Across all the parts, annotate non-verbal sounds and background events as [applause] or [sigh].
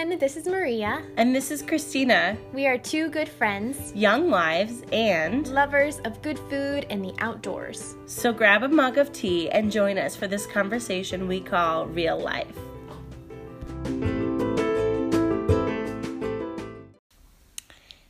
everyone. This is Maria. And this is Christina. We are two good friends, young wives, and lovers of good food and the outdoors. So grab a mug of tea and join us for this conversation we call Real Life.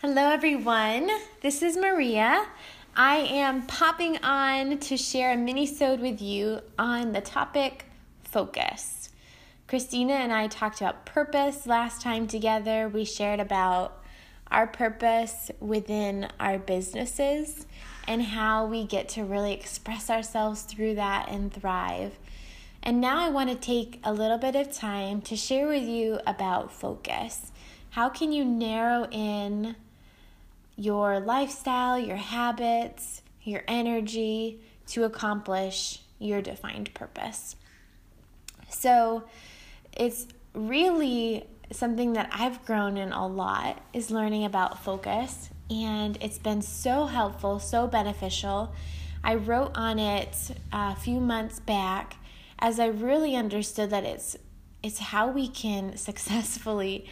Hello, everyone. This is Maria. I am popping on to share a mini-sode with you on the topic focus. Christina and I talked about purpose last time together. We shared about our purpose within our businesses and how we get to really express ourselves through that and thrive. And now I want to take a little bit of time to share with you about focus. How can you narrow in your lifestyle, your habits, your energy to accomplish your defined purpose? So, it's really something that I've grown in a lot is learning about focus and it's been so helpful, so beneficial. I wrote on it a few months back as I really understood that it's it's how we can [laughs] successfully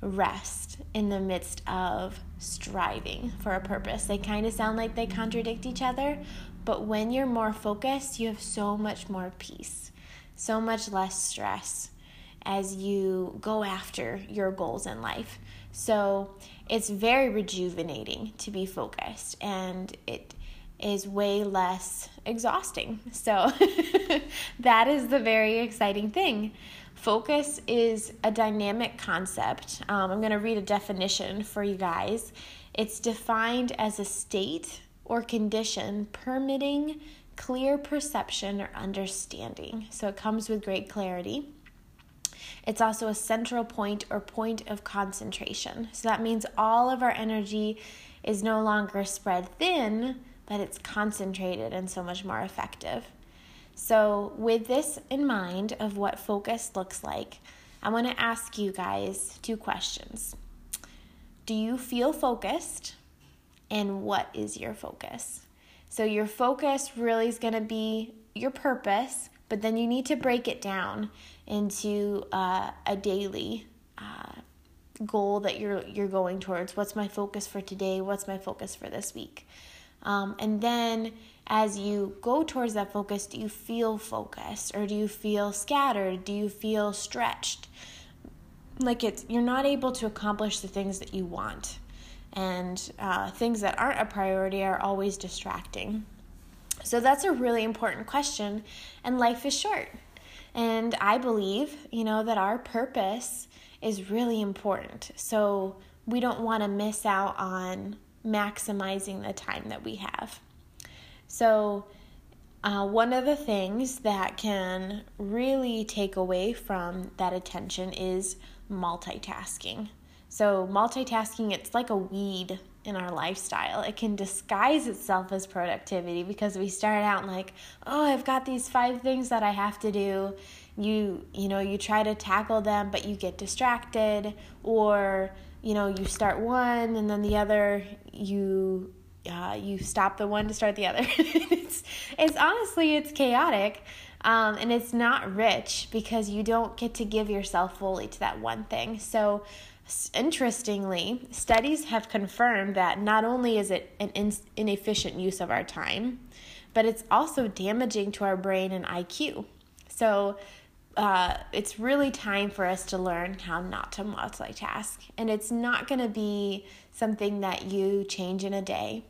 rest in the midst of striving for a purpose. They kind of sound like they contradict each other, but when you're more focused, you have so much more peace, so much less stress as you go after your goals in life. So it's very rejuvenating to be focused and it is way less exhausting. So [laughs] that is the very exciting thing. Focus is a dynamic concept. Um, I'm going to read a definition for you guys. It's defined as a state or condition permitting clear perception or understanding. So it comes with great clarity. It's also a central point or point of concentration. So that means all of our energy is no longer spread thin, but it's concentrated and so much more effective. So, with this in mind of what focus looks like, I want to ask you guys two questions. Do you feel focused? And what is your focus? So, your focus really is going to be your purpose, but then you need to break it down into uh, a daily uh, goal that you're you're going towards. What's my focus for today? What's my focus for this week? Um, and then as you go towards that focus, do you feel focused or do you feel scattered? Do you feel stretched? Like it's you're not able to accomplish the things that you want, and uh, things that aren't a priority are always distracting. So that's a really important question, and life is short. And I believe, you know, that our purpose is really important. So we don't want to miss out on maximizing the time that we have. So, uh, one of the things that can really take away from that attention is multitasking. So, multitasking, it's like a weed in our lifestyle. It can disguise itself as productivity because we start out like, oh, I've got these five things that I have to do. You, you know, you try to tackle them, but you get distracted, or you know, you start one and then the other, you uh, you stop the one to start the other. [laughs] it's it's honestly it's chaotic. Um, and it's not rich because you don't get to give yourself fully to that one thing. So, interestingly, studies have confirmed that not only is it an in- inefficient use of our time, but it's also damaging to our brain and IQ. So, uh, it's really time for us to learn how not to multitask. And it's not going to be something that you change in a day.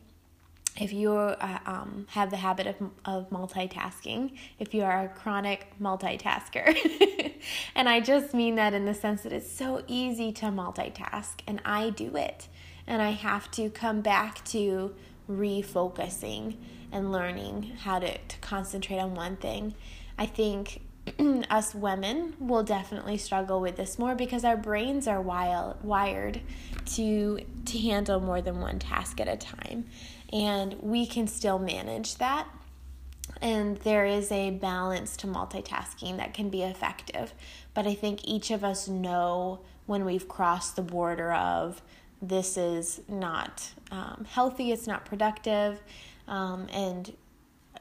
If you uh, um, have the habit of, of multitasking, if you are a chronic multitasker, [laughs] and I just mean that in the sense that it's so easy to multitask, and I do it, and I have to come back to refocusing and learning how to, to concentrate on one thing. I think [clears throat] us women will definitely struggle with this more because our brains are wild, wired to to handle more than one task at a time and we can still manage that and there is a balance to multitasking that can be effective but i think each of us know when we've crossed the border of this is not um, healthy it's not productive um, and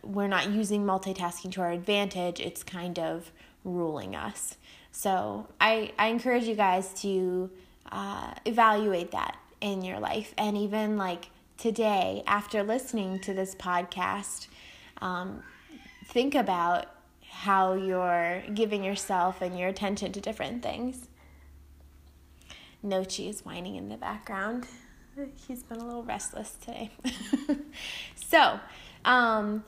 we're not using multitasking to our advantage, it's kind of ruling us. So I, I encourage you guys to uh, evaluate that in your life. And even like today, after listening to this podcast, um, think about how you're giving yourself and your attention to different things. Nochi is whining in the background. He's been a little restless today. [laughs] so, um,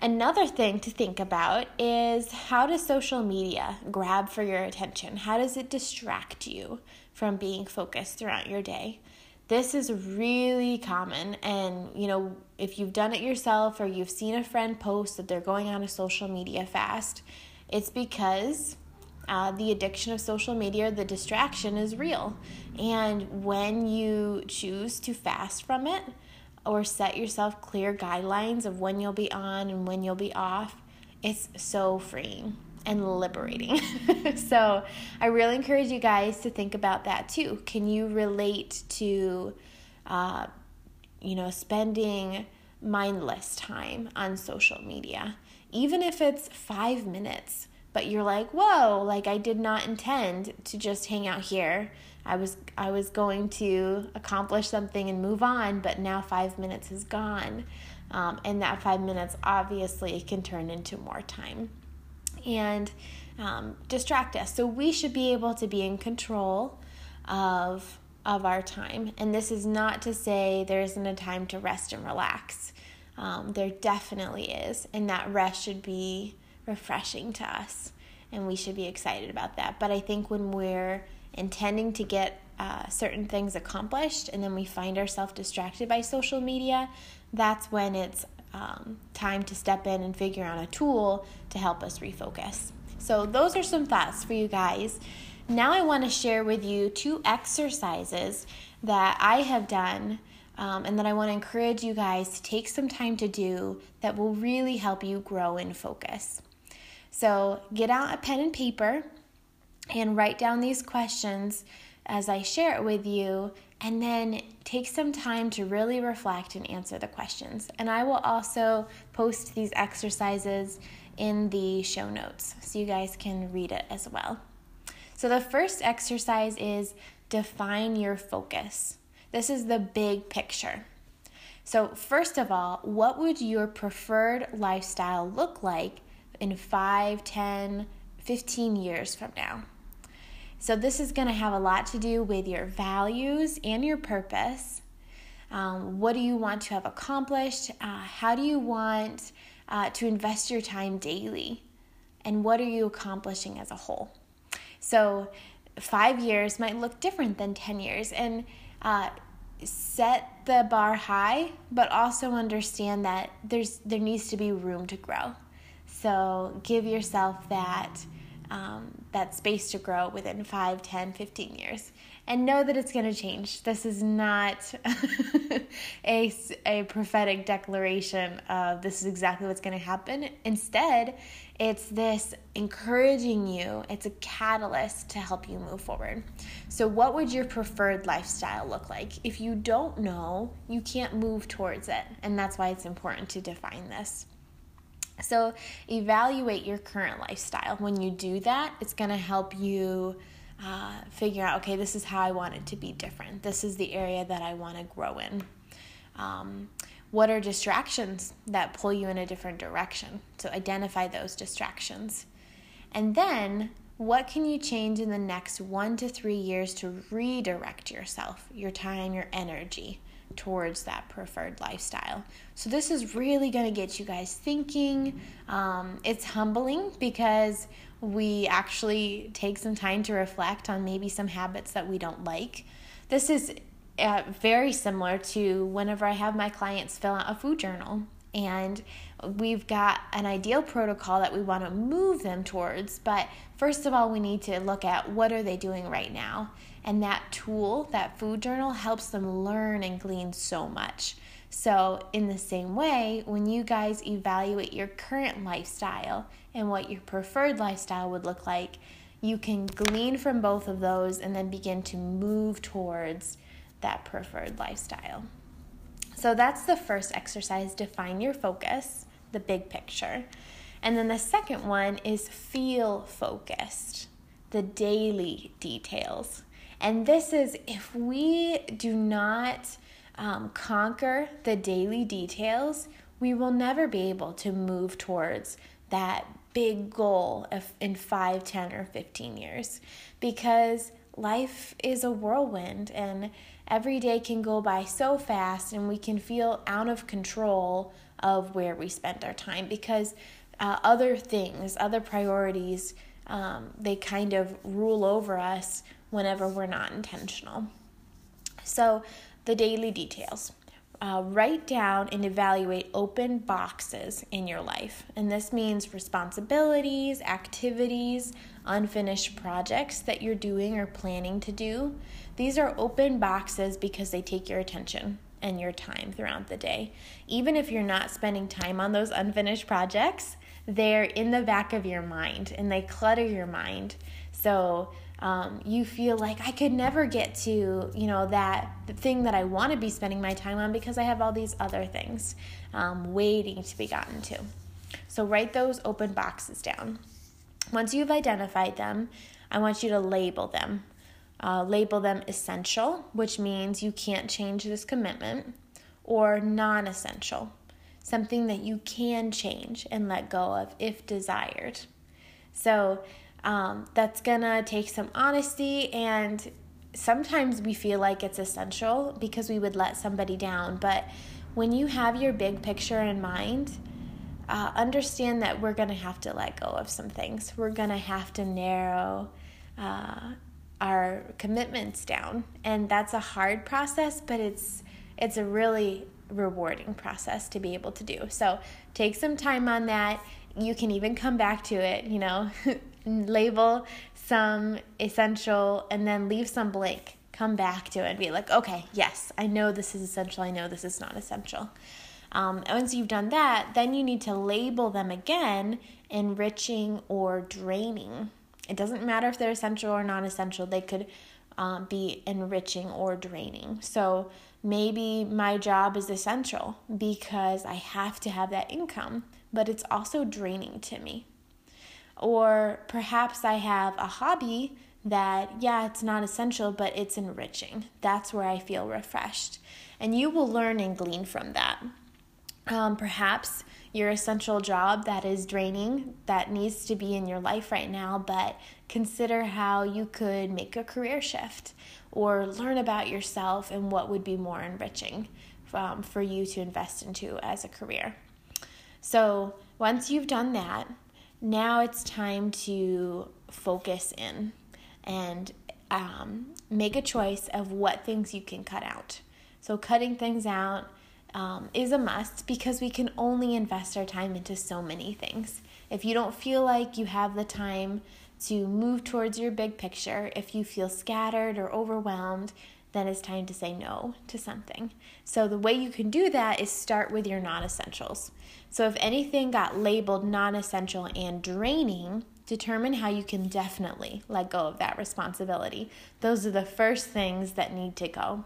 another thing to think about is how does social media grab for your attention? How does it distract you from being focused throughout your day? This is really common, and you know, if you've done it yourself or you've seen a friend post that they're going on a social media fast, it's because uh, the addiction of social media, the distraction is real. And when you choose to fast from it or set yourself clear guidelines of when you'll be on and when you'll be off, it's so freeing and liberating. [laughs] so I really encourage you guys to think about that too. Can you relate to, uh, you know, spending mindless time on social media? Even if it's five minutes, but you're like, whoa, like I did not intend to just hang out here. I was I was going to accomplish something and move on, but now five minutes is gone, um, and that five minutes obviously can turn into more time, and um, distract us. So we should be able to be in control of of our time, and this is not to say there isn't a time to rest and relax. Um, there definitely is, and that rest should be refreshing to us, and we should be excited about that. But I think when we're intending to get uh, certain things accomplished and then we find ourselves distracted by social media, that's when it's um, time to step in and figure out a tool to help us refocus. So, those are some thoughts for you guys. Now, I want to share with you two exercises that I have done um, and that I want to encourage you guys to take some time to do that will really help you grow in focus. So get out a pen and paper and write down these questions as I share it with you, and then take some time to really reflect and answer the questions. And I will also post these exercises in the show notes so you guys can read it as well. So, the first exercise is define your focus. This is the big picture. So, first of all, what would your preferred lifestyle look like in 5, 10, 15 years from now. So, this is going to have a lot to do with your values and your purpose. Um, what do you want to have accomplished? Uh, how do you want uh, to invest your time daily? And what are you accomplishing as a whole? So, five years might look different than 10 years. And uh, set the bar high, but also understand that there's there needs to be room to grow. So give yourself that um, that space to grow within 5, 10, 15 years. And know that it's going to change. This is not [laughs] a, a prophetic declaration of this is exactly what's going to happen. Instead, it's this encouraging you, it's a catalyst to help you move forward. So, what would your preferred lifestyle look like? If you don't know, you can't move towards it. And that's why it's important to define this. So, evaluate your current lifestyle. When you do that, it's going to help you uh, figure out okay, this is how I want it to be different. This is the area that I want to grow in. Um, what are distractions that pull you in a different direction? So, identify those distractions. And then, what can you change in the next one to three years to redirect yourself, your time, your energy? Towards that preferred lifestyle. So, this is really going to get you guys thinking. Um, it's humbling because we actually take some time to reflect on maybe some habits that we don't like. This is uh, very similar to whenever I have my clients fill out a food journal and we've got an ideal protocol that we want to move them towards but first of all we need to look at what are they doing right now and that tool, that food journal, helps them learn and glean so much. So, in the same way, when you guys evaluate your current lifestyle and what your preferred lifestyle would look like, you can glean from both of those and then begin to move towards that preferred lifestyle. So, that's the first exercise define your focus, the big picture. And then the second one is feel focused the daily details. And this is if we do not um, conquer the daily details, we will never be able to move towards that big goal of in 5, 10, or 15 years. Because life is a whirlwind and every day can go by so fast and we can feel out of control of where we spend our time. Because uh, other things, other priorities, um, they kind of rule over us whenever we're not intentional. So, the daily details. Uh, write down and evaluate open boxes in your life. And this means responsibilities, activities, unfinished projects that you're doing or planning to do. These are open boxes because they take your attention and your time throughout the day. Even if you're not spending time on those unfinished projects, they're in the back of your mind and they clutter your mind. So um, you feel like I could never get to, you know, that thing that I want to be spending my time on because I have all these other things um, waiting to be gotten to. So write those open boxes down. Once you've identified them, I want you to label them. Uh, label them essential, which means you can't change this commitment, or non essential, something that you can change and let go of if desired. So um, that's gonna take some honesty, and sometimes we feel like it's essential because we would let somebody down. But when you have your big picture in mind, uh, understand that we're gonna have to let go of some things. We're gonna have to narrow uh, our commitments down, and that's a hard process, but it's it's a really rewarding process to be able to do. So take some time on that. You can even come back to it, you know, [laughs] label some essential and then leave some blank. Come back to it and be like, okay, yes, I know this is essential. I know this is not essential. Um, once you've done that, then you need to label them again enriching or draining. It doesn't matter if they're essential or non essential, they could um, be enriching or draining. So maybe my job is essential because I have to have that income, but it's also draining to me. Or perhaps I have a hobby that, yeah, it's not essential, but it's enriching. That's where I feel refreshed. And you will learn and glean from that. Um, perhaps your essential job that is draining, that needs to be in your life right now, but consider how you could make a career shift or learn about yourself and what would be more enriching um, for you to invest into as a career. So, once you've done that, now it's time to focus in and um, make a choice of what things you can cut out. So, cutting things out um, is a must because we can only invest our time into so many things. If you don't feel like you have the time to move towards your big picture, if you feel scattered or overwhelmed, then it's time to say no to something. So, the way you can do that is start with your non essentials. So, if anything got labeled non essential and draining, determine how you can definitely let go of that responsibility. Those are the first things that need to go.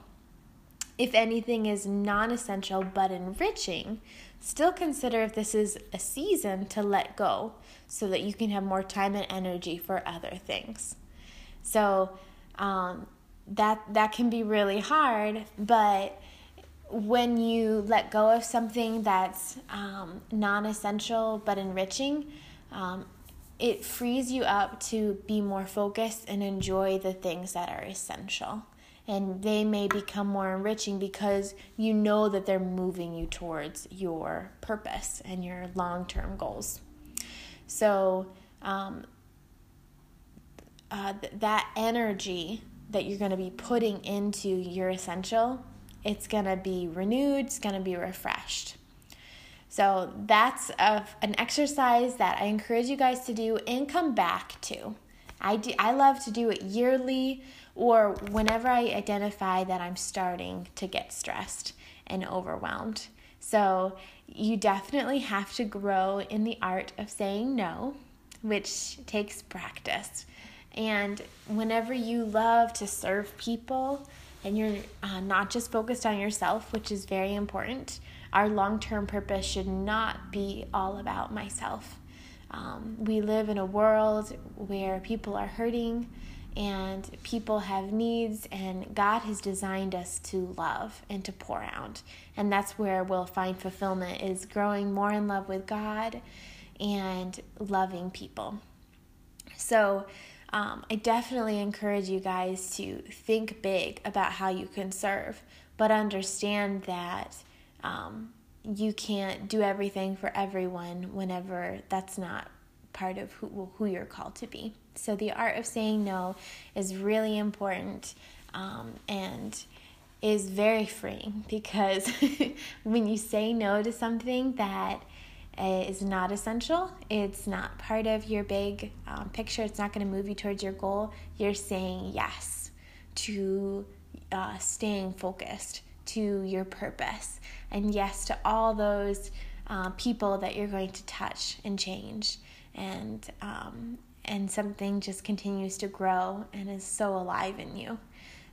If anything is non essential but enriching, still consider if this is a season to let go so that you can have more time and energy for other things. So, um, that that can be really hard but when you let go of something that's um, non-essential but enriching um, it frees you up to be more focused and enjoy the things that are essential. And they may become more enriching because you know that they're moving you towards your purpose and your long-term goals. So um, uh, th- that energy that you're going to be putting into your essential, it's going to be renewed, it's going to be refreshed. So that's a, an exercise that I encourage you guys to do and come back to. I, do, I love to do it yearly or whenever I identify that I'm starting to get stressed and overwhelmed. So you definitely have to grow in the art of saying no, which takes practice. And whenever you love to serve people and you're uh, not just focused on yourself, which is very important, our long term purpose should not be all about myself. um, we live in a world where people are hurting and people have needs, and God has designed us to love and to pour out. And that's where we'll find fulfillment is growing more in love with God and loving people. So, um, I definitely encourage you guys to think big about how you can serve, but understand that um, you can't do everything for everyone whenever that's not part of who, who you're called to be. So, the art of saying no is really important um, and is very freeing [laughs] because [laughs] when you say no to something that is not essential, it's not part of your big um, picture, it's not going to move you towards your goal, you're saying yes to uh, staying focused, to your purpose, and yes to all those uh, people that you're going to touch and change. And um, and something just continues to grow and is so alive in you.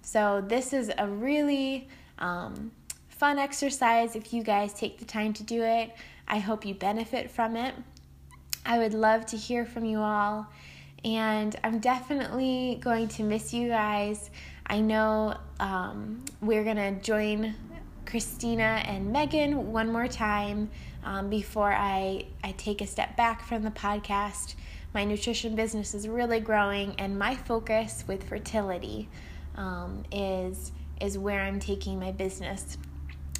So, this is a really um, fun exercise if you guys take the time to do it. I hope you benefit from it. I would love to hear from you all, and I'm definitely going to miss you guys. I know um, we're going to join Christina and Megan one more time um, before I, I take a step back from the podcast. My nutrition business is really growing, and my focus with fertility um, is is where I'm taking my business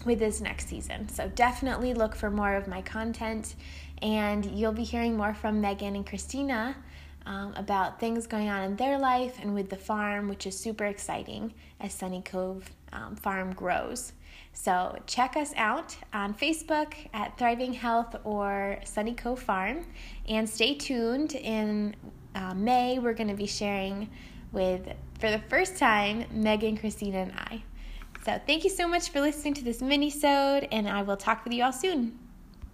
with this next season. So definitely look for more of my content, and you'll be hearing more from Megan and Christina um, about things going on in their life and with the farm, which is super exciting as Sunny Cove um, Farm grows. So check us out on Facebook at Thriving Health or Sunny Cove Farm, and stay tuned. In uh, May, we're going to be sharing with, for the first time, Megan, Christina, and I. So thank you so much for listening to this mini-sode, and I will talk with you all soon.